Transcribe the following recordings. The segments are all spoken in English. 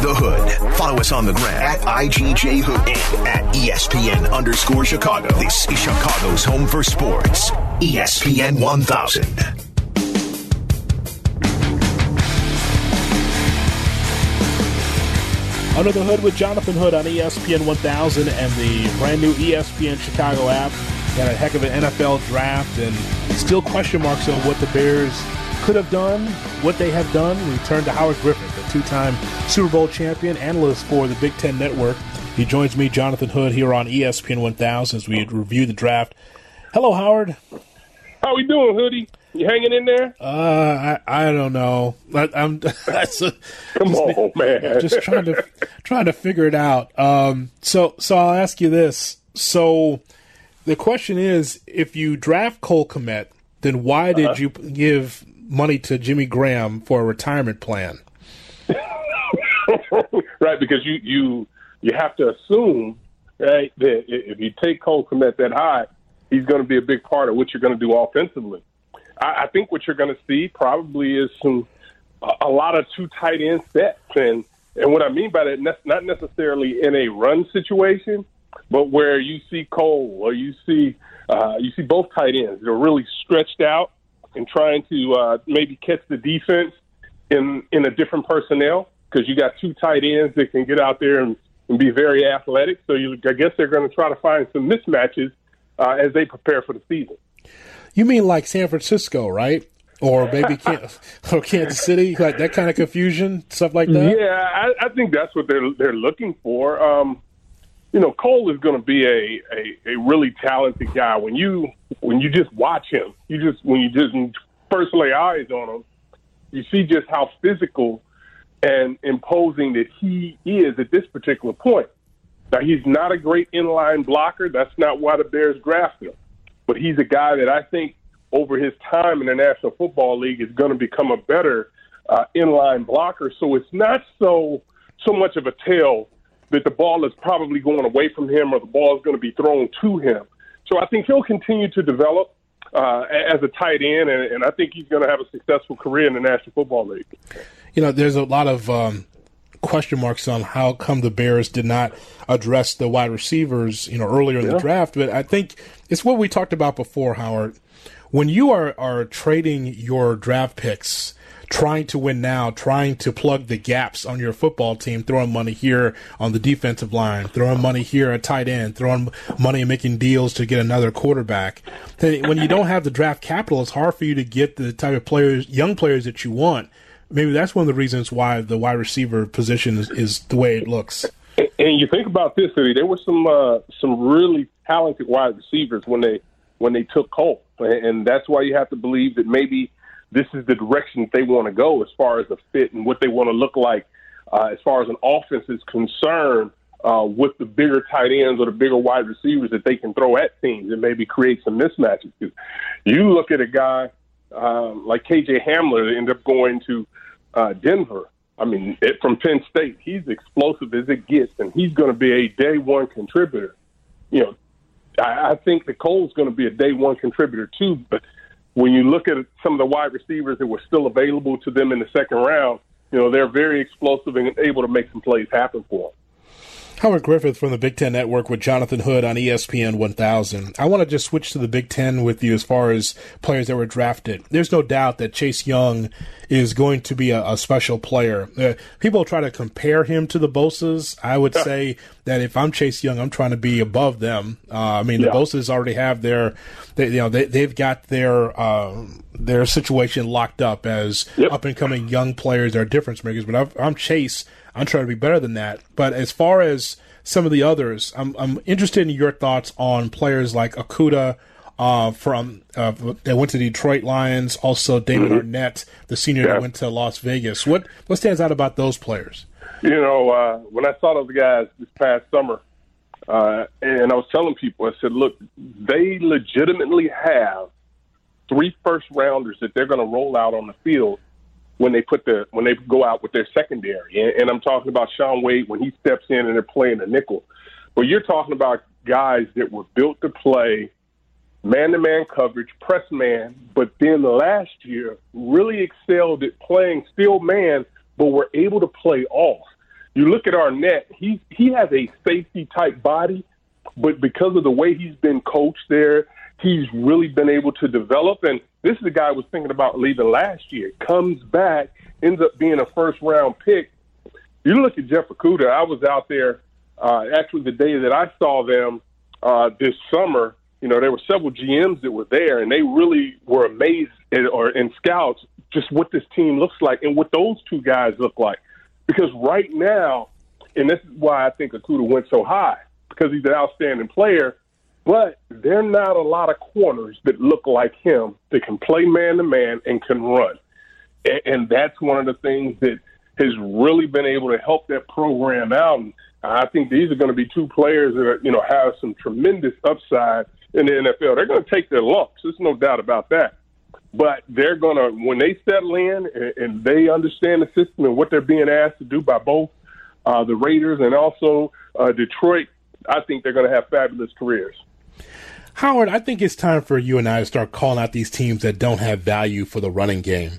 The Hood. Follow us on the gram at IGJ Hood and at ESPN underscore Chicago. This is Chicago's home for sports. ESPN 1000. Under the Hood with Jonathan Hood on ESPN 1000 and the brand new ESPN Chicago app. Got a heck of an NFL draft and still question marks on what the Bears could have done, what they have done. We turn to Howard Griffith, a two time Super Bowl champion, analyst for the Big Ten Network. He joins me, Jonathan Hood, here on ESPN 1000 as we review the draft. Hello, Howard. How are we doing, Hoodie? You hanging in there? Uh, I I don't know. I, am that's a, come just, on, man. just trying to trying to figure it out. Um, so so I'll ask you this. So the question is, if you draft Cole Kmet, then why did uh-huh. you give money to Jimmy Graham for a retirement plan? right, because you you you have to assume right that if you take Cole Kmet that high, he's going to be a big part of what you're going to do offensively. I, I think what you're going to see probably is some a, lot of two tight end sets, and and what I mean by that, not necessarily in a run situation, but where you see Cole or you see uh, you see both tight ends that are really stretched out and trying to uh, maybe catch the defense in in a different personnel because you got two tight ends that can get out there and, and be very athletic. So you, I guess they're going to try to find some mismatches uh, as they prepare for the season. You mean like San Francisco, right? Or maybe Kansas, or Kansas City, like that kind of confusion, stuff like that. Yeah, I, I think that's what they're they're looking for. Um, you know, Cole is going to be a, a a really talented guy. When you when you just watch him, you just when you just first lay eyes on him, you see just how physical and imposing that he is at this particular point. Now, he's not a great inline blocker. That's not why the Bears drafted him but he's a guy that I think over his time in the National Football League is going to become a better uh, inline blocker. So it's not so so much of a tell that the ball is probably going away from him or the ball is going to be thrown to him. So I think he'll continue to develop uh, as a tight end, and, and I think he's going to have a successful career in the National Football League. You know, there's a lot of um, question marks on how come the Bears did not address the wide receivers, you know, earlier in yeah. the draft. But I think it's what we talked about before, Howard. When you are, are trading your draft picks, trying to win now, trying to plug the gaps on your football team, throwing money here on the defensive line, throwing money here at tight end, throwing money and making deals to get another quarterback. When you don't have the draft capital, it's hard for you to get the type of players, young players that you want. Maybe that's one of the reasons why the wide receiver position is, is the way it looks. And you think about this, Eddie. There were some uh, some really talented wide receivers when they when they took Cole, and that's why you have to believe that maybe this is the direction that they want to go as far as the fit and what they want to look like uh, as far as an offense is concerned. Uh, with the bigger tight ends or the bigger wide receivers that they can throw at teams and maybe create some mismatches. You look at a guy um, like KJ Hamler that ended up going to uh, Denver I mean, it, from Penn State, he's explosive as it gets, and he's going to be a day one contributor. You know, I, I think Cole's going to be a day one contributor too. But when you look at some of the wide receivers that were still available to them in the second round, you know, they're very explosive and able to make some plays happen for them. Howard Griffith from the Big Ten Network with Jonathan Hood on ESPN 1000. I want to just switch to the Big Ten with you as far as players that were drafted. There's no doubt that Chase Young is going to be a, a special player. Uh, people try to compare him to the Bosa's. I would say that if I'm Chase Young, I'm trying to be above them. Uh, I mean, the yeah. Bosa's already have their, they, you know, they, they've got their uh, their situation locked up as yep. up and coming young players that are difference makers. But I'm, I'm Chase. I'm trying to be better than that. But as far as some of the others, I'm, I'm interested in your thoughts on players like Okudah uh, from uh, that went to the Detroit Lions, also David mm-hmm. Arnette, the senior yeah. that went to Las Vegas. What what stands out about those players? You know, uh, when I saw those guys this past summer, uh, and I was telling people, I said, look, they legitimately have three first rounders that they're going to roll out on the field when they put the when they go out with their secondary. And, and I'm talking about Shaun Wade when he steps in and they're playing a nickel. But you're talking about guys that were built to play man to man coverage, press man, but then last year really excelled at playing still man, but were able to play off. you look at Arnette, he he has a safety type body, but because of the way he's been coached there, he's really been able to develop. And this is the guy was thinking about leaving last year. Comes back, ends up being a first round pick. You look at Jeff Okudah. I was out there uh, actually the day that I saw them uh, this summer. You know, there were several GMs that were there, and they really were amazed at, or and scouts just what this team looks like and what those two guys look like. Because right now, and this is why I think Okudah went so high because he's an outstanding player. But there are not a lot of corners that look like him that can play man to man and can run. And, and that's one of the things that has really been able to help that program out. And I think these are going to be two players that are, you know have some tremendous upside in the NFL. They're going to take their lumps. There's no doubt about that. But they're going to when they settle in and, and they understand the system and what they're being asked to do by both uh, the Raiders and also uh, Detroit. I think they're going to have fabulous careers. Howard, I think it's time for you and I to start calling out these teams that don't have value for the running game.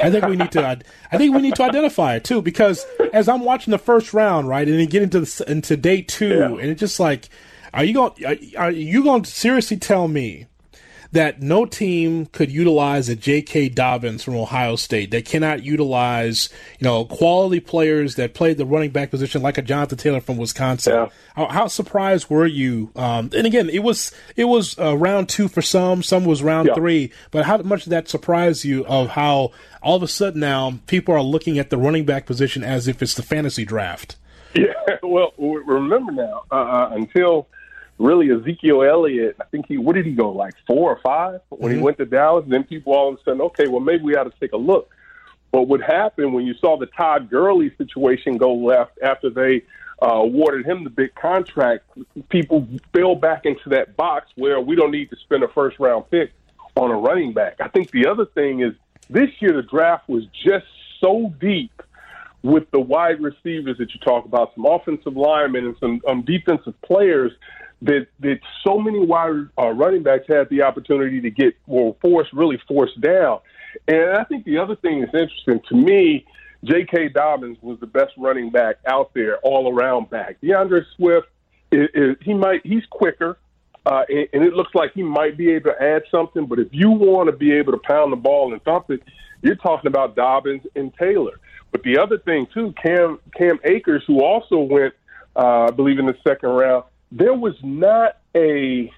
I think we need to. I think we need to identify it too, because as I'm watching the first round, right, and then get into the, into day two, yeah. and it's just like, are you going? Are, are you going to seriously tell me that no team could utilize a J.K. Dobbins from Ohio State. They cannot utilize, you know, quality players that played the running back position like a Jonathan Taylor from Wisconsin. Yeah. How, how, surprised were you? Um, and again, it was it was uh, round two for some, some was round yeah. three. But how much did that surprise you of how all of a sudden now people are looking at the running back position as if it's the fantasy draft? Yeah, well, remember now, uh, uh until really Ezekiel Elliott, I think he, what did he go, like four or five when mm-hmm. he went to Dallas? And then people all of a sudden, okay, well, maybe we ought to take a look. But what happened when you saw the Todd Gurley situation go left after they uh, awarded him the big contract, people fell back into that box where we don't need to spend a first round pick on a running back. I think the other thing is this year the draft was just so deep with the wide receivers that you talk about, some offensive linemen and some um, defensive players that that so many wide uh, running backs had the opportunity to get well forced really forced down. And I think the other thing that's interesting to me, J.K. Dobbins was the best running back out there, all around back. D'Andre Swift, is, he might he's quicker, uh, and, and it looks like he might be able to add something. But if you want to be able to pound the ball and thump it, you're talking about Dobbins and Taylor. But the other thing too, Cam Cam Akers, who also went, uh, I believe, in the second round there was not a,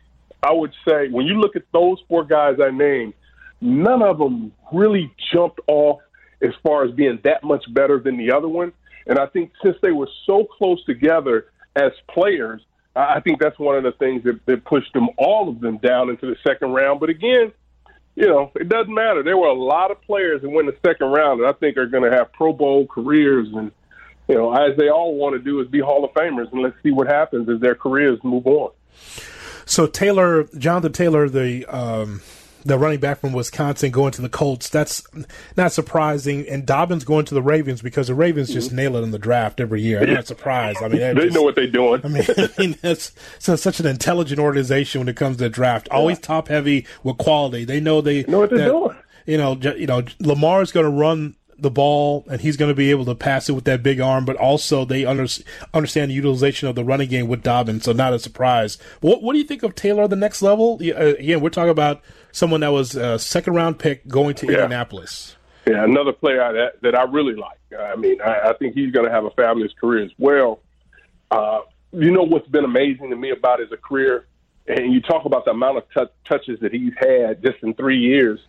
I would say, when you look at those four guys I named, none of them really jumped off as far as being that much better than the other one. And I think since they were so close together as players, I think that's one of the things that, that pushed them, all of them, down into the second round. But again, you know, it doesn't matter. There were a lot of players that went the second round that I think are going to have Pro Bowl careers and you know, as they all want to do is be Hall of Famers, and let's see what happens as their careers move on. So Taylor, Jonathan Taylor, the um, the running back from Wisconsin, going to the Colts. That's not surprising. And Dobbins going to the Ravens because the Ravens just mm-hmm. nail it in the draft every year. I'm not surprised. I mean, they just, know what they're doing. I mean, I mean that's so such an intelligent organization when it comes to the draft. Always yeah. top heavy with quality. They know they, they know what they're that, doing. You know, you know, Lamar's going to run the ball and he's going to be able to pass it with that big arm, but also they under, understand the utilization of the running game with Dobbins, so not a surprise. What, what do you think of Taylor the next level? Uh, again, we're talking about someone that was a second round pick going to yeah. Indianapolis. Yeah, another player that, that I really like. I mean, I, I think he's going to have a fabulous career as well. Uh, you know what's been amazing to me about his career, and you talk about the amount of t- touches that he's had just in three years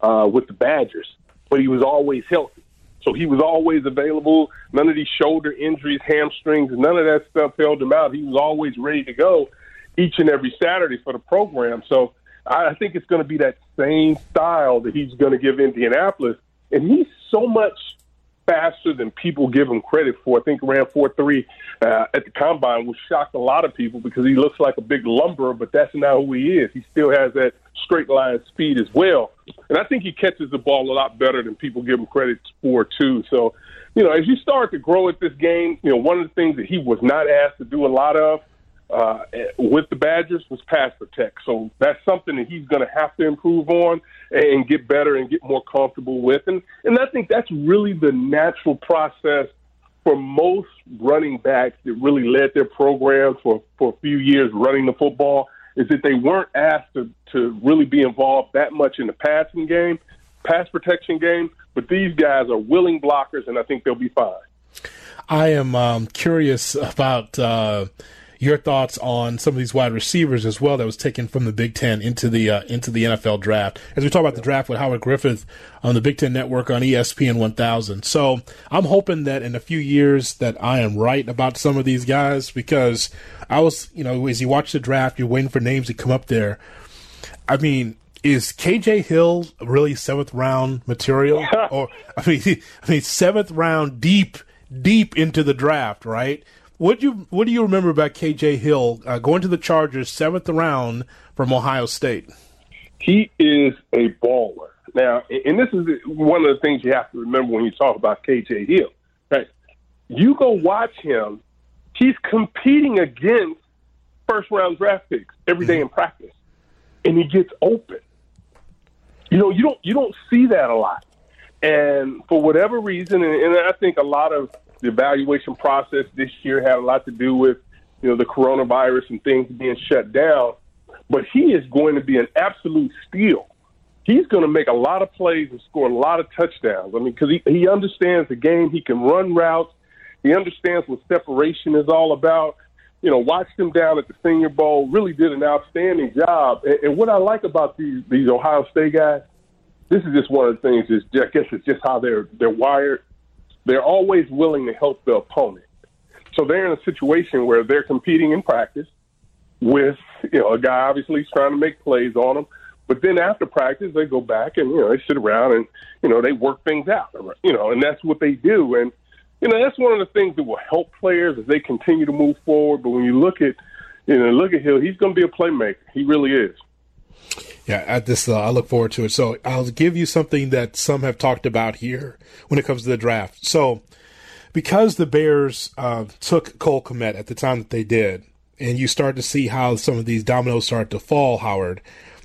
uh, with the Badgers but he was always healthy. So he was always available. None of these shoulder injuries, hamstrings, none of that stuff held him out. He was always ready to go each and every Saturday for the program. So I think it's going to be that same style that he's going to give Indianapolis. And he's so much faster than people give him credit for. I think ran four three uh, at the combine, which shocked a lot of people because he looks like a big lumberer, but that's not who he is. He still has that straight line speed as well, and I think he catches the ball a lot better than people give him credit for too. So, you know, as you start to grow at this game, you know, one of the things that he was not asked to do a lot of uh, with the Badgers was pass protect. So that's something that he's going to have to improve on and get better and get more comfortable with. And, and I think that's really the natural process for most running backs that really led their programs for, for a few years running the football is that they weren't asked to, to really be involved that much in the passing game, pass protection game. But these guys are willing blockers, and I think they'll be fine. I am um, curious about uh, your thoughts on some of these wide receivers as well that was taken from the Big Ten into the uh, into the NFL draft. As we talk about the draft with Howard Griffith on the Big Ten Network on ESPN 1000. So I'm hoping that in a few years that I am right about some of these guys because I was, you know, as you watch the draft, you're waiting for names to come up there. I mean, is KJ Hill really seventh round material? or I mean, I mean seventh round deep deep into the draft, right? What do you what do you remember about KJ Hill uh, going to the Chargers seventh round from Ohio State? He is a baller. Now, and this is one of the things you have to remember when you talk about KJ Hill. Right? You go watch him; he's competing against first round draft picks every day in practice, and he gets open. You know, you don't you don't see that a lot. And for whatever reason, and, and I think a lot of the evaluation process this year had a lot to do with, you know, the coronavirus and things being shut down. But he is going to be an absolute steal. He's going to make a lot of plays and score a lot of touchdowns. I mean, because he, he understands the game. He can run routes. He understands what separation is all about. You know, watched him down at the Senior Bowl. Really did an outstanding job. And, and what I like about these these Ohio State guys, this is just one of the things. Is I guess it's just how they're they're wired they're always willing to help the opponent. So they're in a situation where they're competing in practice with, you know, a guy obviously trying to make plays on them. But then after practice, they go back and, you know, they sit around and, you know, they work things out, you know, and that's what they do. And, you know, that's one of the things that will help players as they continue to move forward. But when you look at, you know, look at Hill, he's going to be a playmaker. He really is. Yeah, at this, uh, I look forward to it. So I'll give you something that some have talked about here when it comes to the draft. So because the Bears uh, took Cole Kmet at the time that they did, and you start to see how some of these dominoes start to fall, Howard.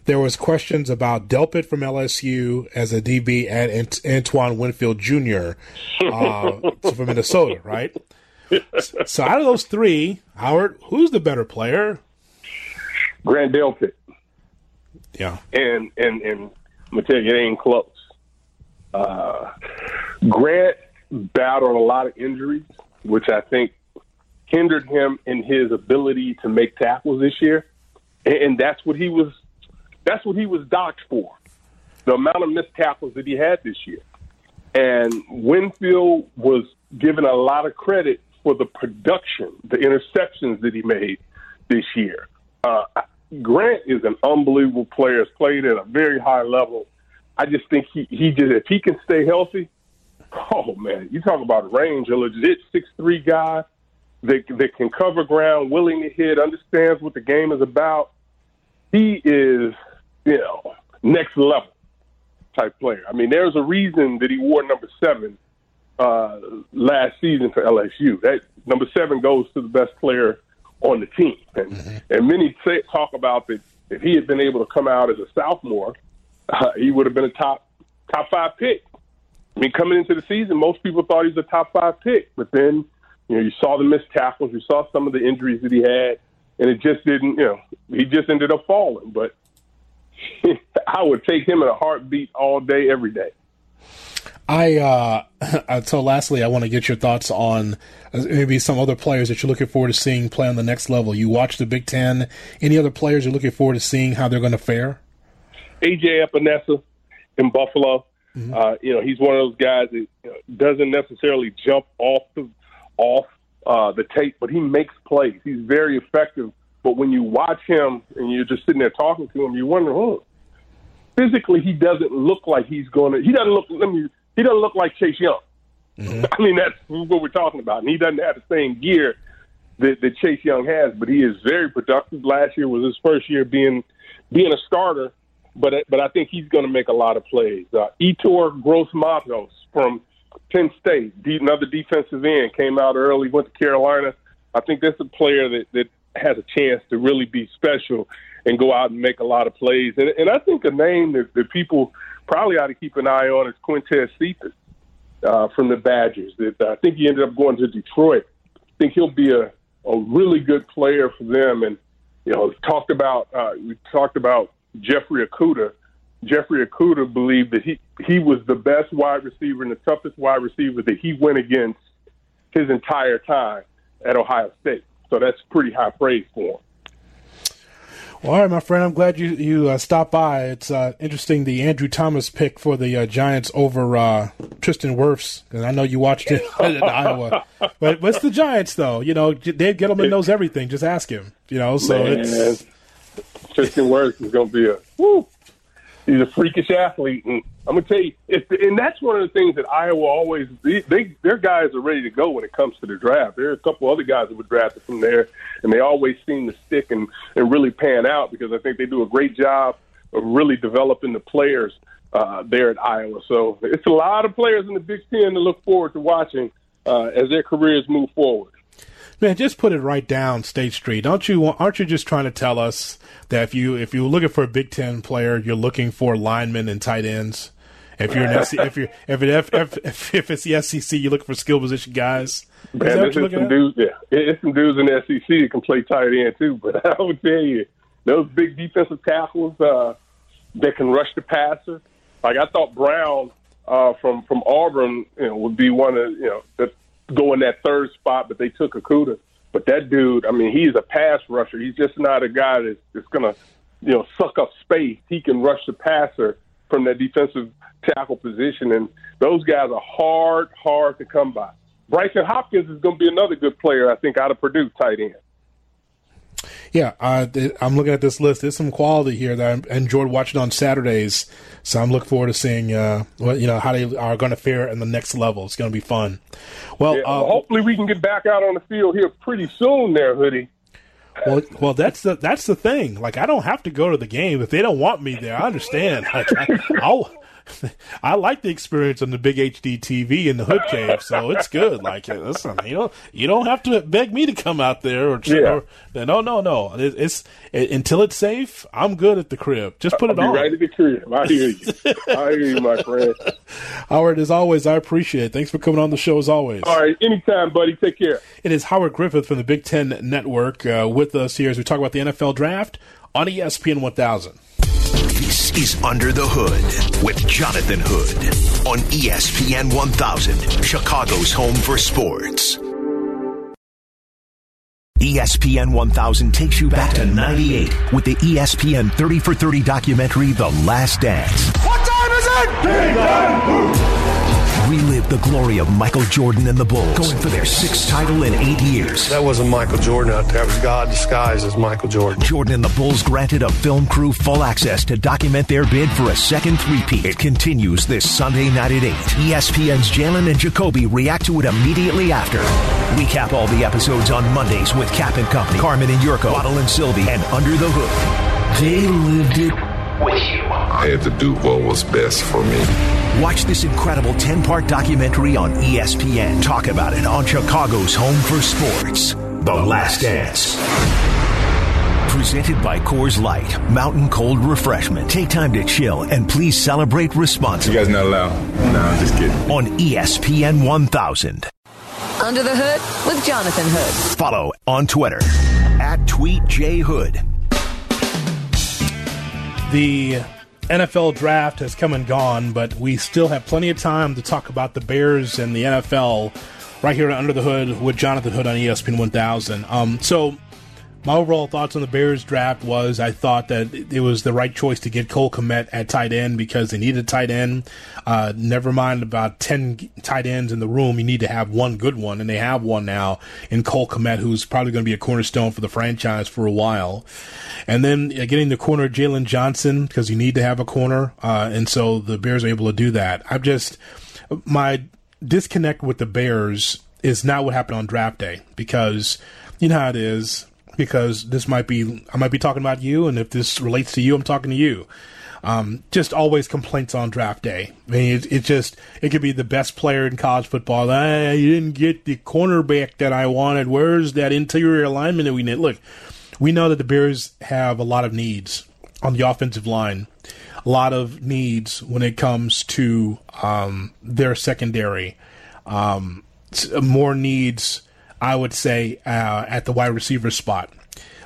There was questions about Delpit from LSU as a DB and Ant- Antoine Winfield Jr. Uh, from Minnesota, right? So out of those three, Howard, who's the better player? Grant Delpit. Yeah. And and and I'm gonna tell you, it ain't close. Uh, Grant battled a lot of injuries, which I think hindered him in his ability to make tackles this year, and, and that's what he was. That's what he was docked for. The amount of missed tackles that he had this year, and Winfield was given a lot of credit for the production, the interceptions that he made this year. Uh, Grant is an unbelievable player. Has played at a very high level. I just think he he just if he can stay healthy, oh man, you talk about range, a legit six three guy that that can cover ground, willing to hit, understands what the game is about. He is, you know, next level type player. I mean, there's a reason that he wore number seven uh, last season for LSU. That number seven goes to the best player on the team. And, mm-hmm. and many say, talk about that if he had been able to come out as a sophomore, uh, he would have been a top top five pick. I mean, coming into the season, most people thought he was a top five pick, but then you know you saw the missed tackles, you saw some of the injuries that he had, and it just didn't. You know, he just ended up falling. But I would take him in a heartbeat all day, every day. I uh, so lastly, I want to get your thoughts on uh, maybe some other players that you're looking forward to seeing play on the next level. You watch the Big Ten. Any other players you're looking forward to seeing how they're going to fare? AJ Epenesa in Buffalo. Mm-hmm. Uh, you know, he's one of those guys that you know, doesn't necessarily jump off the off uh, the tape, but he makes plays. He's very effective. But when you watch him and you're just sitting there talking to him, you wonder, oh, physically he doesn't look like he's going to. He doesn't look. Let me he doesn't look like Chase Young. Mm-hmm. I mean, that's what we're talking about. And he doesn't have the same gear that, that Chase Young has, but he is very productive. Last year was his first year being being a starter, but but I think he's going to make a lot of plays. Uh, Yetur Gross-Matos from Penn State, another defensive end, came out early, went to Carolina. I think that's a player that, that has a chance to really be special and go out and make a lot of plays. And, and I think a name that, that people – probably ought to keep an eye on is Quintez Cephus. uh, from the Badgers. That I think he ended up going to Detroit. I think he'll be a, a really good player for them. And you know, talked about uh, we talked about Jeffrey Okudah. Jeffrey Okudah believed that he he was the best wide receiver and the toughest wide receiver that he went against his entire time at Ohio State. So that's pretty high praise for him. Well, all right, my friend. I'm glad you you uh, stopped by. It's uh, interesting the Andrew Thomas pick for the uh, Giants over uh, Tristan Wirfs, because I know you watched it in Iowa. But what's the Giants though? You know, Dave Gettleman knows everything. Just ask him. You know, so Man, it's Tristan Wirfs is going to be a woo he's a freakish athlete, and I'm gonna tell you, if, and that's one of the things that Iowa always they, they their guys are ready to go when it comes to the draft. There are a couple other guys that were drafted from there, and they always seem to stick and and really pan out because I think they do a great job of really developing the players uh, there at Iowa. So it's a lot of players in the Big Ten to look forward to watching uh, as their careers move forward. Man, just put it right down, State Street. Don't you? Aren't you just trying to tell us that if you if you're looking for a Big Ten player, you're looking for linemen and tight ends? If you're an SC, if you're if, it, if, if, if it's the SEC, you look for skill position guys. Man, there's some dudes. Yeah, it's some dudes in the SEC that can play tight end too. But I would tell you, those big defensive tackles uh, that can rush the passer. Like I thought Brown uh, from from Auburn, you know, would be one of you know that go in that third spot, but they took Okudah. But that dude, I mean, he's a pass rusher. He's just not a guy that's, that's going to, you know, suck up space. He can rush the passer from that defensive tackle position, and those guys are hard, hard to come by. Brycen Hopkins is going to be another good player, I think, out of Purdue, tight end yeah, uh, I'm looking at this list. There's some quality here that I enjoyed watching on Saturdays. So I'm looking forward to seeing uh, what you know how they are going to fare in the next level. It's going to be fun. Well, yeah, well uh, hopefully we can get back out on the field here pretty soon, there, hoodie. Well, well, that's the that's the thing. Like, I don't have to go to the game if they don't want me there. I understand. Like, I, I'll I like the experience on the big HD TV in the hood cave, so it's good. Like, listen, you know, you don't have to beg me to come out there or, yeah. or no, no, no. It, it's it, until it's safe. I'm good at the crib. Just put I'll it on. Right at the crib. I hear you. I hear you, my friend. Howard, as always, I appreciate it. Thanks for coming on the show. As always. All right, anytime, buddy. Take care. It is Howard Griffith from the Big Ten Network uh, with us here as we talk about the NFL Draft on ESPN 1000. Is Under the Hood with Jonathan Hood on ESPN 1000, Chicago's home for sports. ESPN 1000 takes you back to 98 with the ESPN 30 for 30 documentary, The Last Dance. What time is it? Relive the glory of Michael Jordan and the Bulls, going for their sixth title in eight years. That wasn't Michael Jordan out there. It was God disguised as Michael Jordan. Jordan and the Bulls granted a film crew full access to document their bid for a second three-peat. It continues this Sunday night at 8. ESPN's Jalen and Jacoby react to it immediately after. Recap all the episodes on Mondays with Kap and Company, Carmen and Jurko, Waddle and Silvy, and Under the Hood. They lived it with you. I had to do what was best for me. Watch this incredible 10 part documentary on ESPN. Talk about it on Chicago's Home for Sports. The Last Dance. Presented by Coors Light, mountain cold refreshment. Take time to chill and please celebrate responsibly. You guys not allowed? No, I'm just kidding. On ESPN 1000. Under the Hood with Jonathan Hood. Follow on Twitter at TweetJHood. The NFL draft has come and gone, but we still have plenty of time to talk about the Bears and the NFL right here Under the Hood with Jonathan Hood on ESPN 1000. Um, so my overall thoughts on the Bears draft was I thought that it was the right choice to get Cole Kmet at tight end because they needed a tight end. Uh, never mind about 10 tight ends in the room. You need to have one good one, and they have one now in Cole Kmet, who's probably going to be a cornerstone for the franchise for a while. And then uh, getting the corner Jaylon Johnson because you need to have a corner. Uh, and so the Bears are able to do that. I'm just, my disconnect with the Bears is not what happened on draft day because you know how it is because this might be I might be talking about you, and if this relates to you, I'm talking to you. Um, just always complaints on draft day. I mean, it, it, just it could be the best player in college football. Ah, you didn't get the cornerback that I wanted. Where's that interior alignment that we need? Look, we know that the Bears have a lot of needs, on the offensive line. A lot of needs when it comes to um, their secondary. Um, more needs, I would say, uh, at the wide receiver spot.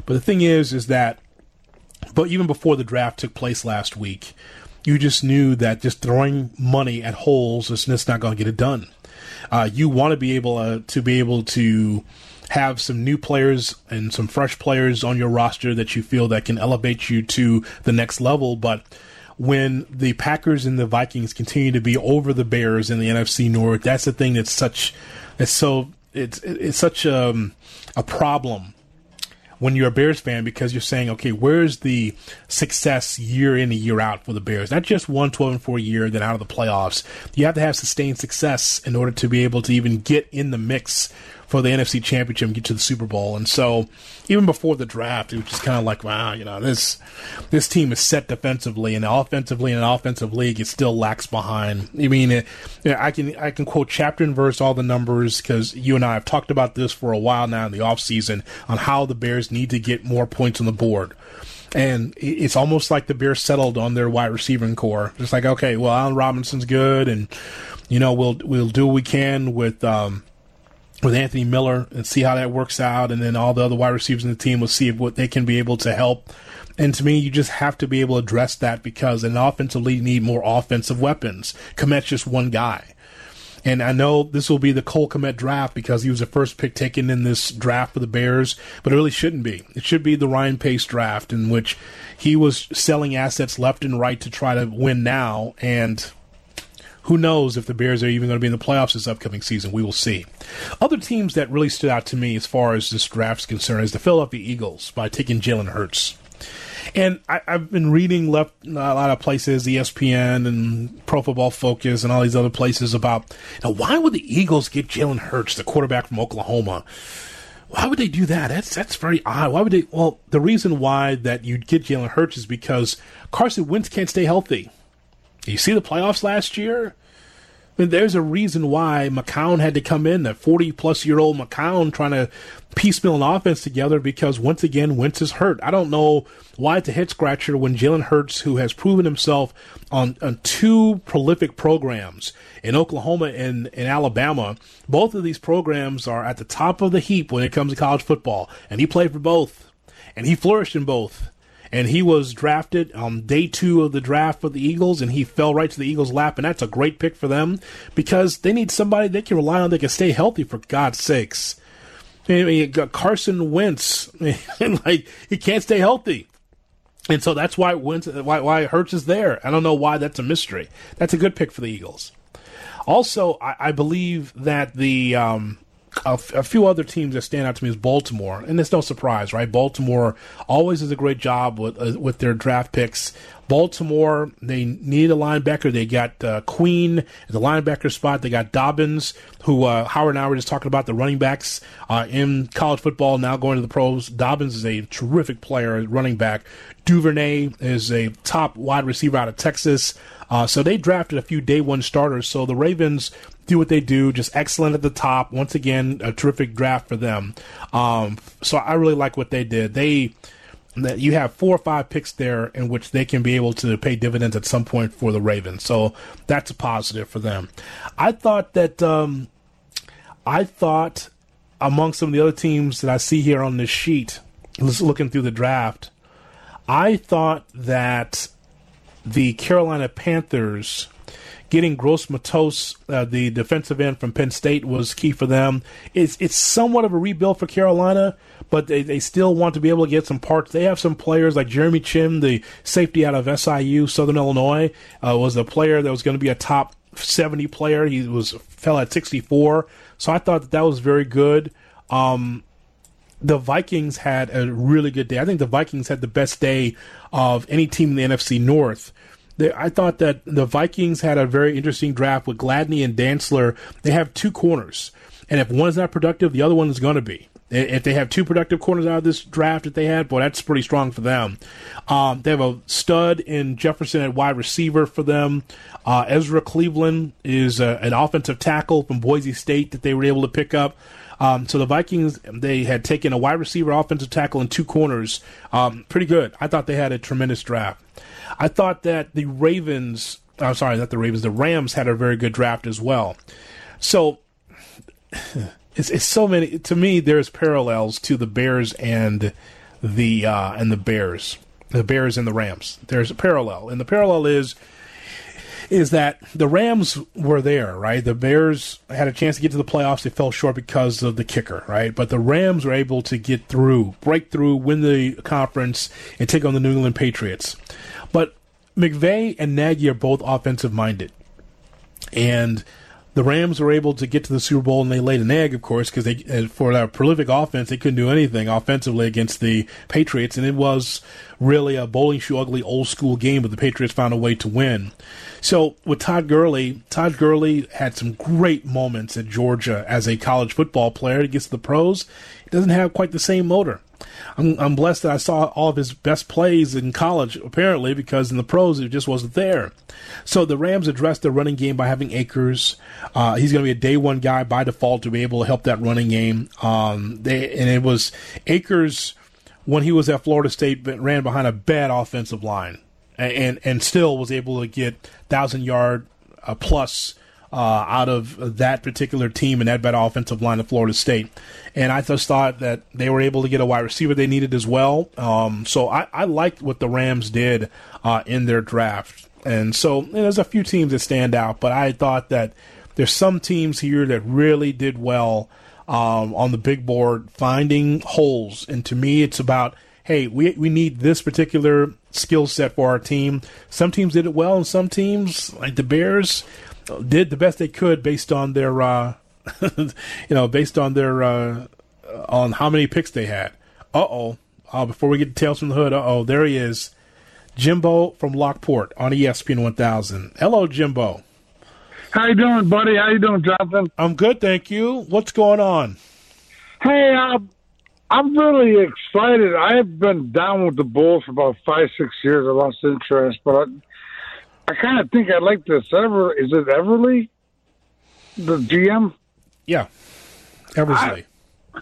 But the thing is, is that, but even before the draft took place last week, you just knew that just throwing money at holes is just not going to get it done. Uh, you want to be able uh, to be able to have some new players and some fresh players on your roster that you feel that can elevate you to the next level. But when the Packers and the Vikings continue to be over the Bears in the NFC North, that's the thing that's such it's so it's it's such a, um, a problem when you're a Bears fan because you're saying, okay, where's the success year in and year out for the Bears? Not just one 12 and 4 year, then out of the playoffs. You have to have sustained success in order to be able to even get in the mix for the NFC Championship and get to the Super Bowl. And so, even before the draft, it was just kind of like, wow, you know, this this team is set defensively, and offensively in an offensive league, it still lacks behind. I mean, it, I can I can quote chapter and verse all the numbers because you and I have talked about this for a while now in the offseason on how the Bears need to get more points on the board. And it's almost like the Bears settled on their wide receiving core. It's like, okay, well, Allen Robinson's good, and you know we'll we'll do what we can with um, with Anthony Miller and see how that works out, and then all the other wide receivers in the team will see what they can be able to help. And to me, you just have to be able to address that because an offensive league need more offensive weapons. Kmet's just one guy. And I know this will be the Cole Kmet draft because he was the first pick taken in this draft for the Bears, but it really shouldn't be. It should be the Ryan Pace draft in which he was selling assets left and right to try to win now. And who knows if the Bears are even going to be in the playoffs this upcoming season? We will see. Other teams that really stood out to me as far as this draft is concerned is the Philadelphia Eagles by taking Jalen Hurts. And I, have been reading left a lot of places, ESPN and Pro Football Focus and all these other places about now why would the Eagles get Jalen Hurts, the quarterback from Oklahoma? Why would they do that? That's that's very odd. Why would they? Well, the reason why that you'd get Jalen Hurts is because Carson Wentz can't stay healthy. You see the playoffs last year? I mean, there's a reason why McCown had to come in, that 40 plus year old McCown trying to piecemeal an offense together because once again, Wentz is hurt. I don't know why it's a head scratcher when Jalen Hurts, who has proven himself on, on two prolific programs in Oklahoma and in Alabama, both of these programs are at the top of the heap when it comes to college football. And he played for both, and he flourished in both and he was drafted on day two of the draft for the Eagles, and he fell right to the Eagles' lap, and that's a great pick for them because they need somebody they can rely on that can stay healthy for God's sakes. I mean, Carson Wentz, like he can't stay healthy. And so that's why Wentz, why why Hurts is there. I don't know why that's a mystery. That's a good pick for the Eagles. Also, I, I believe that the um, a, f- a few other teams that stand out to me is Baltimore, and it's no surprise, right? Baltimore always does a great job with uh, with their draft picks. Baltimore, they need a linebacker. They got uh, Queen at the linebacker spot. They got Dobbins, who uh, Howard and I were just talking about the running backs uh, in college football now going to the pros. Dobbins is a terrific player, running back. Duvernay is a top wide receiver out of Texas. Uh, so they drafted a few day one starters. So the Ravens do what they do, just excellent at the top. Once again, a terrific draft for them. Um, so I really like what they did. They that you have four or five picks there in which they can be able to pay dividends at some point for the Ravens. So that's a positive for them. I thought that um, I thought among some of the other teams that I see here on this sheet, looking through the draft, I thought that the Carolina Panthers getting Gross Matos, uh, the defensive end from Penn State, was key for them. It's it's somewhat of a rebuild for Carolina, but they, they still want to be able to get some parts. They have some players like Jeremy Chinn, the safety out of SIU, Southern Illinois, uh, was a player that was going to be a top 70 player. He was fell at 64, so I thought that that was very good. Um, the Vikings had a really good day. I think the Vikings had the best day of any team in the NFC North I thought that the Vikings had a very interesting draft with Gladney and Dantzler. They have two corners, and if one's not productive, the other one is going to be. If they have two productive corners out of this draft that they had, boy, that's pretty strong for them. Um, they have a stud in Jefferson at wide receiver for them. Uh, Ezra Cleveland is uh, an offensive tackle from Boise State that they were able to pick up. Um, so the Vikings, they had taken a wide receiver, offensive tackle, and two corners. Um, pretty good. I thought they had a tremendous draft. I thought that the Ravens, I'm sorry, not the Ravens, the Rams had a very good draft as well. So it's, it's so many. To me, there's parallels to the Bears and the uh, and the Bears, the Bears and the Rams. There's a parallel, and the parallel is is that the Rams were there, right? The Bears had a chance to get to the playoffs. They fell short because of the kicker, right? But the Rams were able to get through, break through, win the conference, and take on the New England Patriots. But McVay and Nagy are both offensive minded. And the Rams were able to get to the Super Bowl and they laid an egg, of course, because they uh, for their prolific offense they couldn't do anything offensively against the Patriots, and it was really a bowling shoe ugly old school game, but the Patriots found a way to win. So with Todd Gurley, Todd Gurley had some great moments at Georgia as a college football player. He gets to the pros, doesn't have quite the same motor. I'm, I'm blessed that I saw all of his best plays in college, apparently, because in the pros it just wasn't there. So the Rams addressed their running game by having Akers. Uh, he's going to be a day one guy by default to be able to help that running game. Um, they and it was Akers when he was at Florida State ran behind a bad offensive line and and, and still was able to get thousand yard uh, plus uh, out of that particular team and that better offensive line of Florida State. And I just thought that they were able to get a wide receiver they needed as well. Um, so I, I, liked what the Rams did uh, in their draft. And so and there's a few teams that stand out, but I thought that there's some teams here that really did well um, on the big board, finding holes. And to me, it's about hey, we we need this particular skill set for our team. Some teams did it well, and some teams, like the Bears, did the best they could based on their, uh, you know, based on their uh, on how many picks they had. Uh-oh. Uh Before we get to Tales from the Hood, uh oh, there he is, Jimbo from Lockport on ESPN 1000. Hello, Jimbo. How you doing, buddy? How you doing, Jonathan? I'm good, thank you. What's going on? Hey, uh, I'm really excited. I have been down with the Bulls for about five, six years. I lost interest, but I, kind of think I like this. Ever is it Everly, the GM? Yeah, Eversley. I,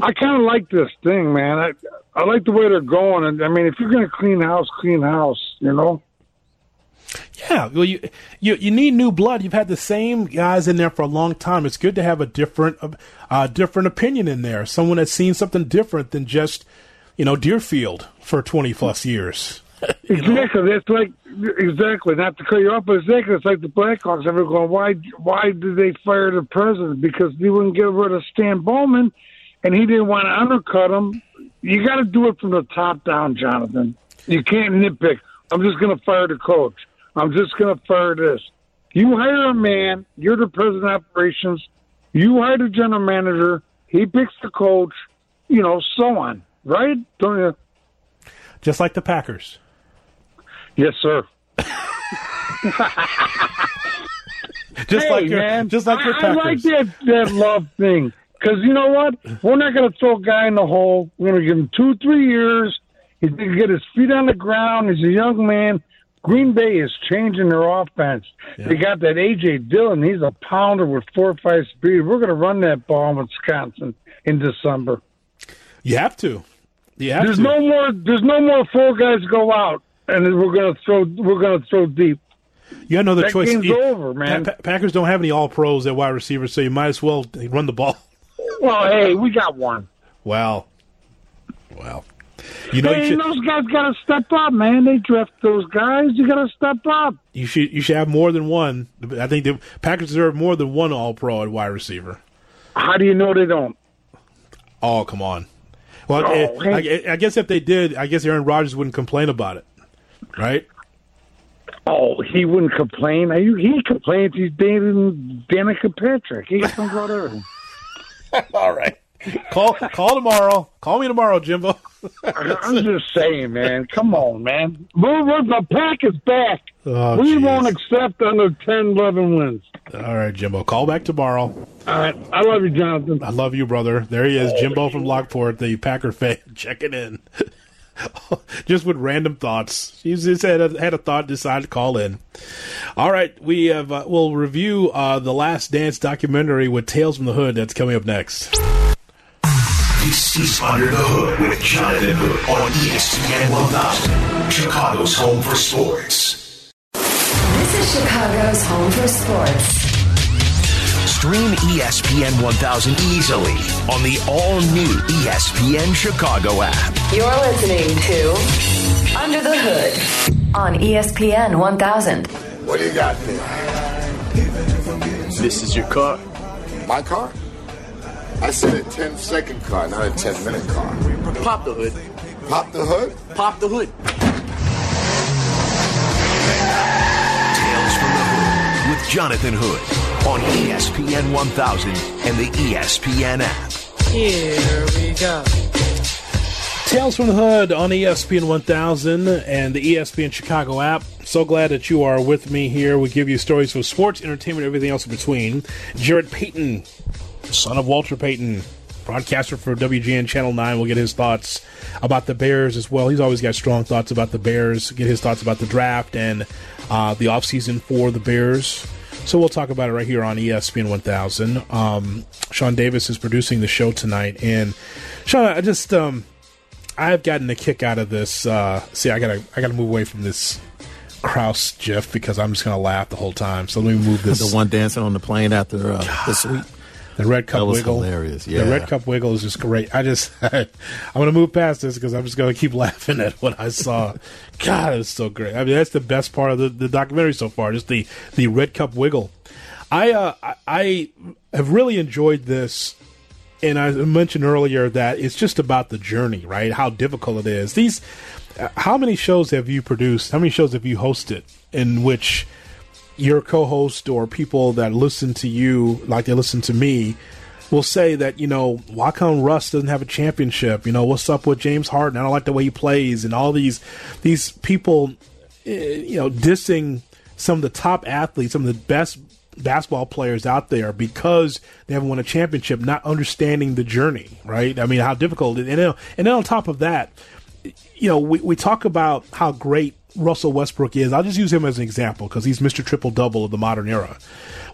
I kind of like this thing, man. I I like the way they're going, and I mean, if you're going to clean house, clean house. You know. Yeah, well, you, you you need new blood. You've had the same guys in there for a long time. It's good to have a different uh, different opinion in there. Someone that's seen something different than just you know Deerfield for twenty plus years. exactly. Know? That's like exactly. Not to cut you off, but exactly. It's like the Blackhawks. Ever going? Why? Why did they fire the president? Because they wouldn't get rid of Stan Bowman, and he didn't want to undercut him. You got to do it from the top down, Jonathan. You can't nitpick. I'm just going to fire the coach. I'm just going to fire this. You hire a man. You're the president of operations. You hire the general manager. He picks the coach. You know, so on. Right? Don't you? Just like the Packers. Yes, sir. just hey, like your, man, just like your I. I like that that love thing because you know what? We're not going to throw a guy in the hole. We're going to give him two, three years. He's going to get his feet on the ground. He's a young man. Green Bay is changing their offense. Yeah. They got that AJ Dillon. He's a pounder with four or five speed. We're going to run that ball in Wisconsin in December. You have to. You have there's to. no more. There's no more four guys go out and we're going to throw we're going to throw deep. You got no other that choice. Game's you, over, man. Pa- Packers don't have any All Pros at wide receiver, so you might as well run the ball. Well, hey, we got one. Wow, wow. You know, hey, you should, those guys got to step up, man. They draft those guys. You got to step up. You should you should have more than one. I think the Packers deserve more than one All Pro at wide receiver. How do you know they don't? Oh, come on. Well, oh, it, hey. I, I guess if they did, I guess Aaron Rodgers wouldn't complain about it right? Oh, he wouldn't complain. He complains he's dating Danica Patrick. He can go everything. All right. Call call tomorrow. Call me tomorrow, Jimbo. I'm just saying, man. Come on, man. Move the pack is back. Oh, we geez. won't accept under 10, 11 wins. All right, Jimbo. Call back tomorrow. All right. I love you, Jonathan. I love you, brother. There he is, Jimbo from Lockport, the Packer fan, checking in. just with random thoughts. She just had a, had a thought, decided to call in. All right, we have uh, we'll review uh, the Last Dance documentary with Tales from the Hood. That's coming up next. This is Under the Hood with Jonathan Hood on ESPN 1000, Chicago's home for sports. This is Chicago's home for sports. Stream ESPN 1000 easily on the all new ESPN Chicago app. You're listening to Under the Hood on ESPN 1000. What do you got there? This is your car. My car? I said a 10 second car, not a 10 minute car. Pop the hood. Pop the hood? Pop the hood. Tales from the Hood with Jonathan Hood on ESPN 1000 and the ESPN app. Here we go. Tales from the Hood on ESPN 1000 and the ESPN Chicago app. So glad that you are with me here. We give you stories from sports, entertainment, everything else in between. Jarrett Payton, son of Walter Payton, broadcaster for WGN Channel 9, We'll get his thoughts about the Bears as well. He's always got strong thoughts about the Bears, get his thoughts about the draft and uh, the offseason for the Bears. So we'll talk about it right here on ESPN 1000. Um, Sean Davis is producing the show tonight. And Sean, I just. Um, I've gotten a kick out of this. Uh, see, I gotta, I gotta move away from this Krause GIF because I'm just gonna laugh the whole time. So let me move this. the one dancing on the plane after uh, the sweep. The red cup That was wiggle, hilarious, yeah. The red cup wiggle is just great. I just, I'm gonna move past this because I'm just gonna keep laughing at what I saw. God, it's so great. I mean, that's the best part of the, the documentary so far. Just the the red cup wiggle. I, uh, I, I have really enjoyed this and I mentioned earlier that it's just about the journey, right? How difficult it is. These, uh, how many shows have you produced? How many shows have you hosted in which your co-host or people that listen to you, like they listen to me, will say that you know why come Russ doesn't have a championship? You know what's up with James Harden? I don't like the way he plays, and all these these people, eh, you know, dissing some of the top athletes, some of the best basketball players out there because they haven't won a championship, not understanding the journey, right? I mean, how difficult. And then, and then on top of that, you know, we, we talk about how great Russell Westbrook is. I'll just use him as an example because he's Mr. Triple Double of the modern era.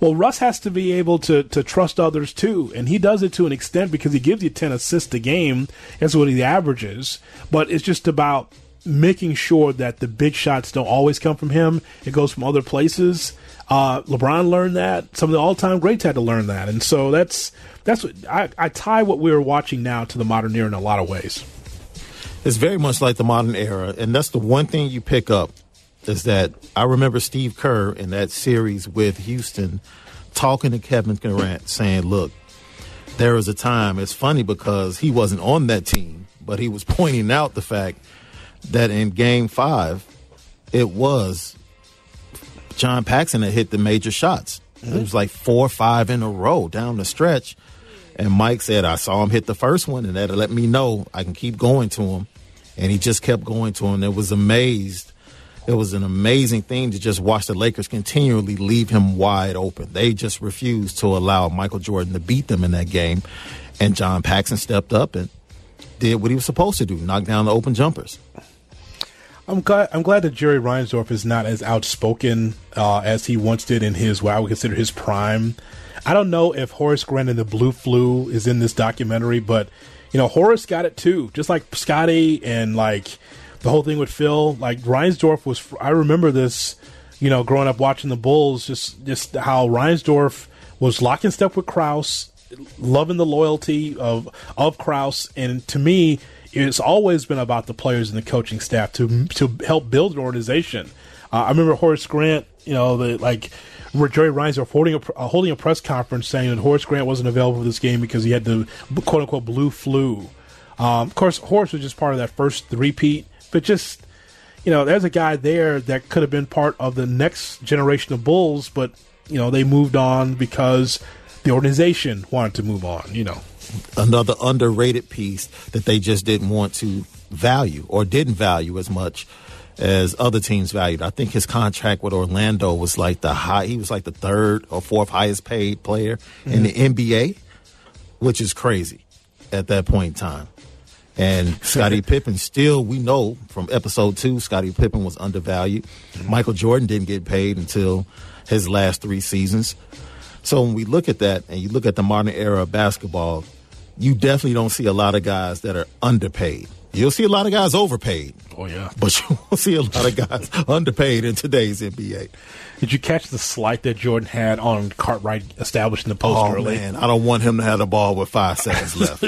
Well, Russ has to be able to, to trust others too, and he does it to an extent because he gives you 10 assists a game. That's what he averages. But it's just about making sure that the big shots don't always come from him. It goes from other places. Uh, LeBron learned that. Some of the all-time greats had to learn that, and so that's that's what I, I tie what we're watching now to the modern era in a lot of ways. It's very much like the modern era, and that's the one thing you pick up is that I remember Steve Kerr in that series with Houston talking to Kevin Durant saying, "Look, there was a time." It's funny because he wasn't on that team, but he was pointing out the fact that in Game Five, it was John Paxson that hit the major shots. It was like four or five in a row down the stretch. And Mike said, I saw him hit the first one, and that let me know I can keep going to him. And he just kept going to him. It was amazed. It was an amazing thing to just watch the Lakers continually leave him wide open. They just refused to allow Michael Jordan to beat them in that game. And John Paxson stepped up and did what he was supposed to do, knock down the open jumpers. I'm glad. I'm glad that Jerry Reinsdorf is not as outspoken uh, as he once did in his what I would consider his prime. I don't know if Horace Grant and the Blue Flu is in this documentary, but you know Horace got it too, just like Scottie and like the whole thing with Phil. Like Reinsdorf was. I remember this. You know, growing up watching the Bulls, just just how Reinsdorf was locking step with Krause, loving the loyalty of of Krause, and to me, it's always been about the players and the coaching staff to to help build an organization. Uh, I remember Horace Grant, you know, the like Jerry Reinsdorf holding a uh, holding a press conference saying that Horace Grant wasn't available for this game because he had the quote unquote blue flu. Um, of course, Horace was just part of that first three-peat, but just you know, there's a guy there that could have been part of the next generation of Bulls, but you know they moved on because the organization wanted to move on. You know another underrated piece that they just didn't want to value or didn't value as much as other teams valued. I think his contract with Orlando was like the high. He was like the third or fourth highest paid player mm-hmm. in the NBA, which is crazy at that point in time. And Scottie Pippen still, we know from episode two, Scottie Pippen was undervalued. Mm-hmm. Michael Jordan didn't get paid until his last three seasons. So when we look at that and you look at the modern era of basketball, you definitely don't see a lot of guys that are underpaid. You'll see a lot of guys overpaid. Oh yeah, but you won't see a lot of guys underpaid in today's NBA. Did you catch the slight that Jordan had on Cartwright establishing the post oh, early? man, I don't want him to have the ball with five seconds left.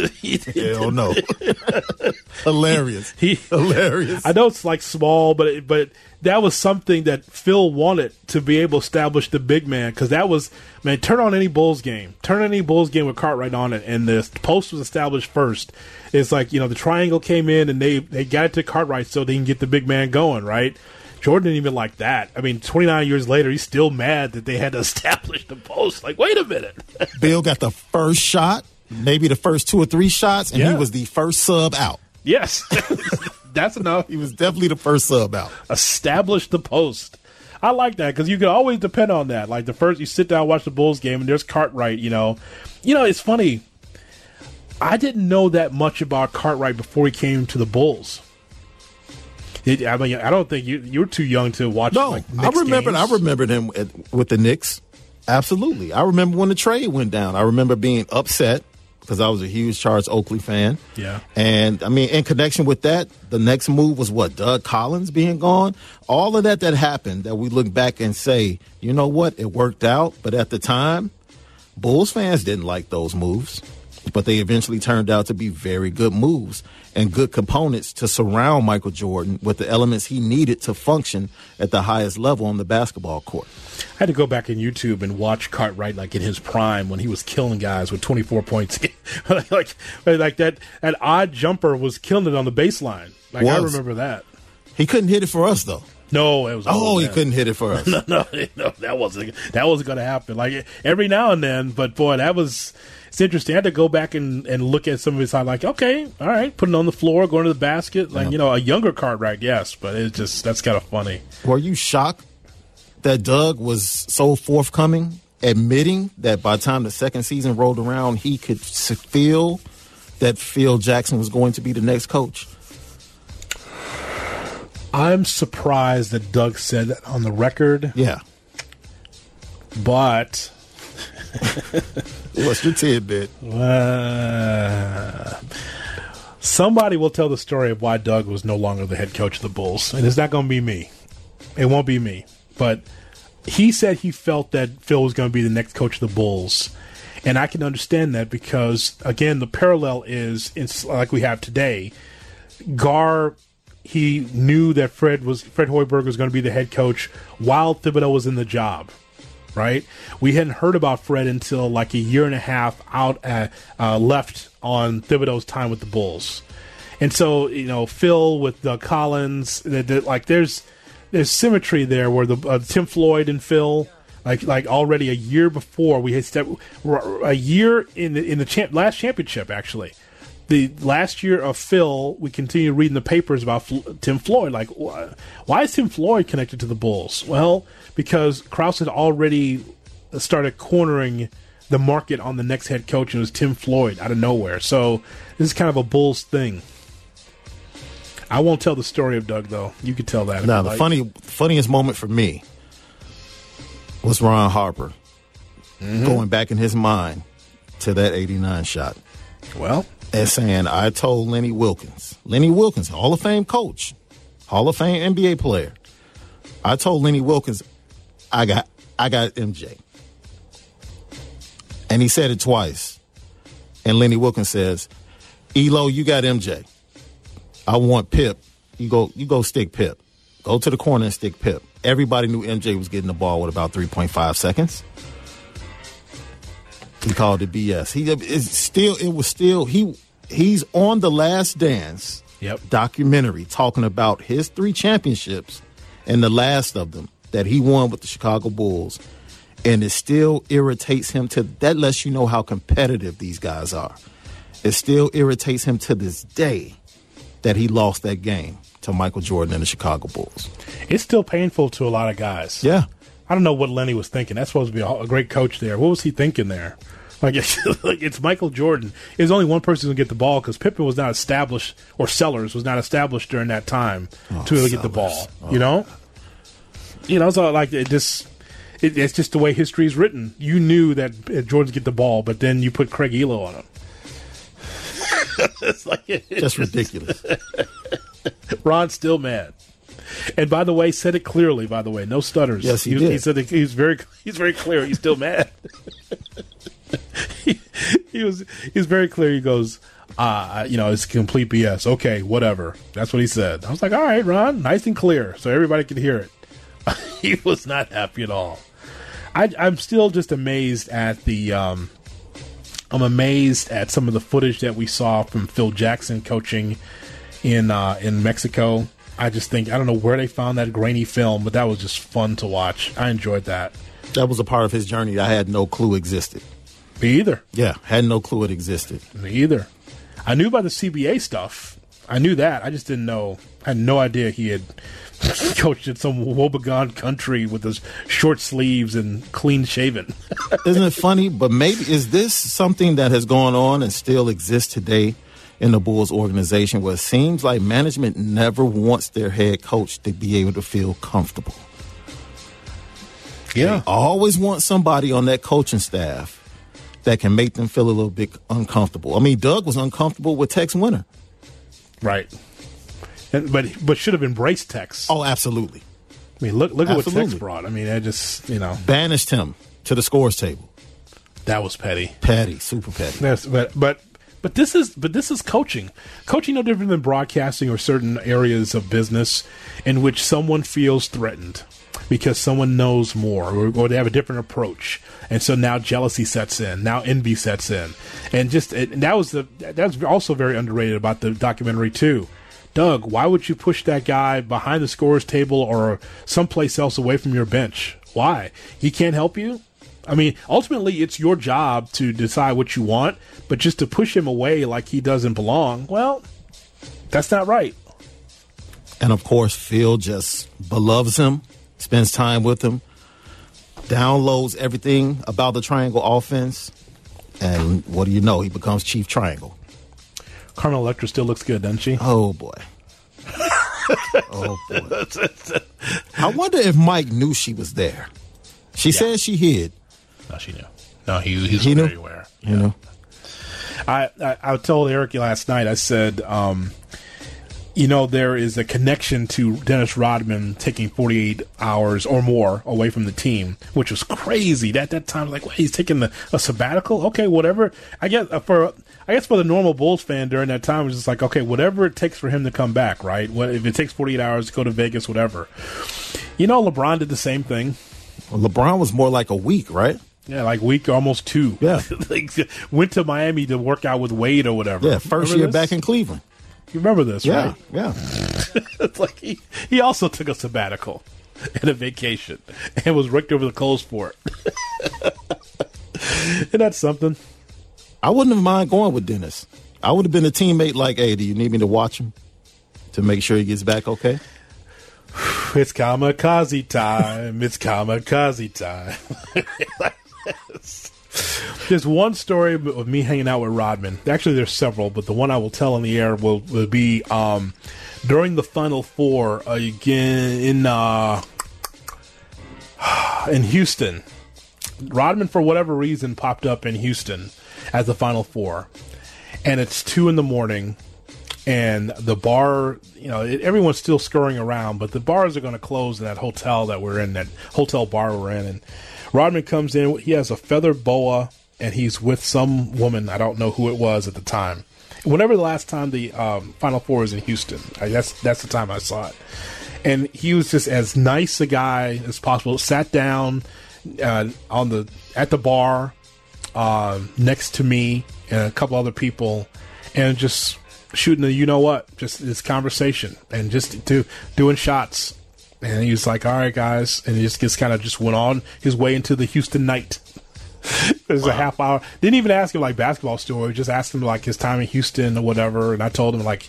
Hell no. Hilarious. He, Hilarious. I know it's like small, but it, but that was something that Phil wanted to be able to establish the big man because that was man. Turn on any Bulls game, turn on any Bulls game with Cartwright on it, and the post was established first. It's like you know the triangle came in and they they got it to Cartwright so they can get the big man going right. Jordan didn't even like that. I mean, 29 years later, he's still mad that they had to establish the post. Like, wait a minute. Bill got the first shot, maybe the first two or three shots, and yeah. he was the first sub out. Yes. That's enough. He was definitely the first sub out. Establish the post. I like that because you can always depend on that. Like the first, you sit down, watch the Bulls game, and there's Cartwright. You know, you know, it's funny. I didn't know that much about Cartwright before he came to the Bulls. It, I mean, I don't think you you were too young to watch. No, like, I remember. I remembered him at, with the Knicks. Absolutely, I remember when the trade went down. I remember being upset because I was a huge Charles Oakley fan. Yeah, and I mean, in connection with that, the next move was what Doug Collins being gone. All of that that happened that we look back and say, you know what, it worked out. But at the time, Bulls fans didn't like those moves but they eventually turned out to be very good moves and good components to surround Michael Jordan with the elements he needed to function at the highest level on the basketball court. I had to go back in YouTube and watch Cartwright like in his prime when he was killing guys with 24 points. like like that that odd jumper was killing it on the baseline. Like was. I remember that. He couldn't hit it for us though. No, it was. Oh, he couldn't hit it for us. no, no, no, that wasn't. That wasn't going to happen. Like every now and then, but boy, that was it's interesting. I had to go back and, and look at some of his side, like, okay, all right, putting on the floor, going to the basket, like, yeah. you know, a younger Cartwright, yes, but it's just, that's kind of funny. Were you shocked that Doug was so forthcoming, admitting that by the time the second season rolled around, he could feel that Phil Jackson was going to be the next coach? I'm surprised that Doug said that on the record. Yeah. But What's your tidbit? Uh, somebody will tell the story of why Doug was no longer the head coach of the Bulls, and it's not going to be me. It won't be me. But he said he felt that Phil was going to be the next coach of the Bulls. And I can understand that because, again, the parallel is it's like we have today. Gar, he knew that Fred was Fred Hoiberg was going to be the head coach while Thibodeau was in the job right? We hadn't heard about Fred until like a year and a half out at, uh, left on Thibodeau's time with the Bulls. And so, you know, Phil with Doug Collins, like there's there's symmetry there where the uh, Tim Floyd and Phil, like like already a year before we had a year in the in the champ, last championship actually the last year of Phil, we continue reading the papers about Tim Floyd. Like, why is Tim Floyd connected to the Bulls? Well, because Krause had already started cornering the market on the next head coach, and it was Tim Floyd out of nowhere. So this is kind of a Bulls thing. I won't tell the story of Doug though. You could tell that. Now the like. funny, funniest moment for me was Ron Harper mm-hmm. going back in his mind to that '89 shot. Well, and saying, I told Lenny Wilkens, Lenny Wilkens, Hall of Fame coach, Hall of Fame NBA player. I told Lenny Wilkens, I got I got MJ. And he said it twice. And Lenny Wilkens says, Ehlo, you got MJ. I want Pip. You go you go stick Pip. Go to the corner and stick Pip. Everybody knew MJ was getting the ball with about 3.5 seconds. He called it BS. He is still it was still he he's on the Last Dance yep. documentary talking about his three championships and the last of them that he won with the Chicago Bulls. And it still irritates him to that lets you know how competitive these guys are. It still irritates him to this day that he lost that game to Michael Jordan and the Chicago Bulls. It's still painful to a lot of guys. Yeah. I don't know what Lenny was thinking. That's supposed to be a, great coach there. What was he thinking there? Like it's, like it's Michael Jordan. There's only one person who can get the ball because Pippen was not established, or Sellers was not established during that time Oh, to really get the ball. You oh. know, you know. So like it just, it, it's just the way history is written. You knew that Jordan's get the ball, but then you put Craig Ehlo on him. It's like Just ridiculous. Ron's still mad. And by the way, said it clearly. By the way, no stutters. Yes, he was- did. He said it, he's very he's very clear. He's still mad. he, he was he's very clear. He goes, uh, you know, it's complete BS. Okay, whatever. That's what he said. I was like, all right, Ron, nice and clear, so everybody could hear it. he was not happy at all. I, I'm still just amazed at the. Um, I'm amazed at some of the footage that we saw from Phil Jackson coaching in uh, in Mexico. I just think I don't know where they found that grainy film, but that was just fun to watch. I enjoyed that. That was a part of his journey I had no clue existed. Me either. Yeah, had no clue it existed. Me either. I knew about the CBA stuff. I knew that. I just didn't know. I had no idea he had coached in some woebegone country with his short sleeves and clean shaven. Isn't it funny? But maybe is this something that has gone on and still exists today in the Bulls organization where it seems like management never wants their head coach to be able to feel comfortable. Yeah. They always want somebody on that coaching staff that can make them feel a little bit uncomfortable. I mean, Doug was uncomfortable with Tex Winter. Right. And, but but should have embraced Tex. Oh, absolutely. I mean, look look at what Tex brought. I mean, I just you know Banished him to the scores table. that was petty. Petty, super petty. That's, but but but this is but this is coaching. Coaching no different than broadcasting or certain areas of business in which someone feels threatened because someone knows more or, or they have a different approach, and so now jealousy sets in. Now envy sets in, and just it, and that was the that's also very underrated about the documentary too. Doug, why would you push that guy behind the scores table or someplace else away from your bench? Why? He can't help you? I mean, ultimately, it's your job to decide what you want, but just to push him away like he doesn't belong, well, that's not right. And of course, Phil just beloves him, spends time with him, downloads everything about the triangle offense, and what do you know? He becomes chief triangle. Carmen Electra still looks good, doesn't she? Oh boy. oh boy. I wonder if Mike knew she was there. She said she hid. No, she knew. No, he, he's He knew? very aware. You know. I, I I told Eric last night. I said, um, you know, there is a connection to Dennis Rodman taking 48 hours or more away from the team, which was crazy. At that time, like, wait, he's taking the, a sabbatical. Okay, whatever. I guess uh, for I guess for the normal Bulls fan during that time, it was just like, okay, whatever it takes for him to come back, right? What if it takes 48 hours to go to Vegas, whatever. You know, LeBron did the same thing. Well, LeBron was more like a week, right? Yeah, like week almost two. Yeah. like went to Miami to work out with Wade or whatever. Yeah, first Remember year this? back in Cleveland. You remember this, Yeah, right? yeah. it's like he, he also took a sabbatical and a vacation and was raked over the coals for it. and that's something. I wouldn't have mind going with Dennis. I would have been a teammate like, hey, do you need me to watch him to make sure he gets back okay? It's kamikaze time. It's kamikaze time. There's one story of me hanging out with Rodman. Actually, there's several, but the one I will tell on the air will, will be um, during the Final Four again in uh, in Houston. Rodman, for whatever reason, popped up in Houston as the Final Four, and it's two in the morning, and the bar, you know, it, everyone's still scurrying around, but the bars are going to close in that hotel that we're in, that hotel bar we're in, and Rodman comes in. He has a feather boa, and he's with some woman. I don't know who it was at the time. Whenever the last time the um, Final Four was in Houston, I, that's that's the time I saw it. And he was just as nice a guy as possible. Sat down uh, on the at the bar uh, next to me and a couple other people, and just shooting the you know what, just this conversation and just do doing shots. And he was like, "All right, guys," and he just, just kind of just went on his way into the Houston night. There's wow. a half hour. Didn't even ask him like basketball story. Just asked him like his time in Houston or whatever. And I told him like,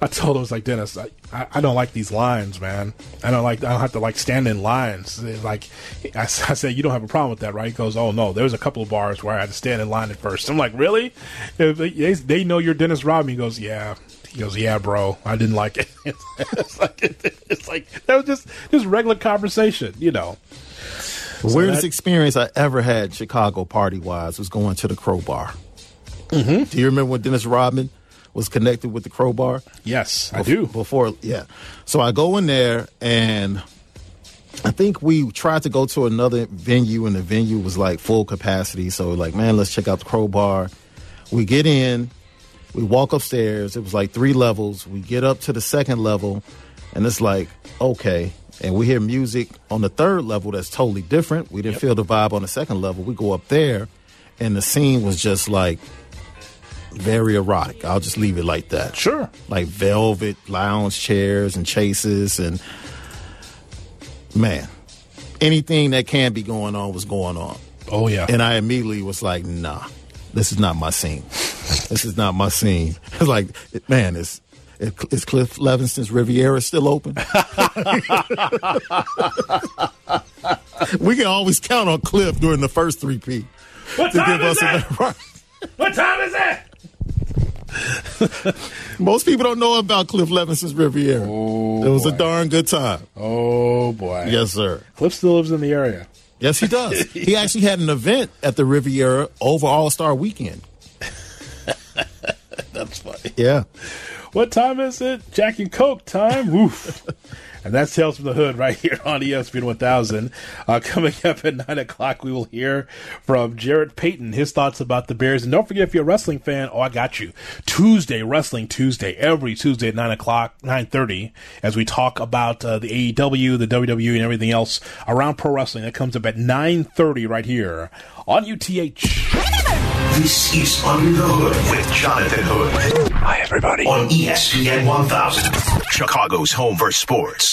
I told him was like Dennis, I, I, don't like these lines, man. I don't like. I don't have to like stand in lines. Like I, I said, you don't have a problem with that, right? He goes, oh no, there's a couple of bars where I had to stand in line at first. I'm like, really? They, they know you're Dennis Rodman. He goes, yeah. He goes, "Yeah, bro, I didn't like it." it's like it's like that was just just regular conversation, you know. The so weirdest that, experience I ever had Chicago party wise was going to the Crowbar. Mm-hmm. Do you remember when Dennis Rodman was connected with the Crowbar? Yes, I do. Before, yeah. So I go in there and I think we tried to go to another venue and the venue was like full capacity. So like, man, let's check out the Crowbar. We get in, we walk upstairs. It was like three levels. We get up to the second level, and it's like, okay, and we hear music on the third level that's totally different. We didn't yep. feel the vibe on the second level. We go up there, and the scene was just like very erotic. I'll just leave it like that. Sure. Like velvet lounge chairs and chases, and man, anything that can be going on was going on. Oh, yeah. And I immediately was like, nah, this is not my scene. this is not my scene. It's like, man, it's is Cliff Levingston's Riviera still open? we can always count on Cliff during the first three-peat. What time is it? what time is it? Most people don't know about Cliff Levingston's Riviera. Oh, it was boy. a darn good time. Oh boy. Yes, sir. Cliff still lives in the area. Yes, he does. he actually had an event at the Riviera over All Star Weekend. That's funny. Yeah. What time is it? Jack and Coke time. Woof. And that's Tales from the Hood right here on ESPN 1000. Uh, coming up at 9 o'clock, we will hear from Jarrett Payton, his thoughts about the Bears. And don't forget, if you're a wrestling fan, oh, I got you. Tuesday, Wrestling Tuesday, every Tuesday at 9 o'clock, 9.30, as we talk about uh, the AEW, the WWE, and everything else around pro wrestling. That comes up at 9.30 right here on UTH. This is Under the Hood with Jonathan Hood. Hi, everybody. On ESPN 1000, Chicago's home for sports.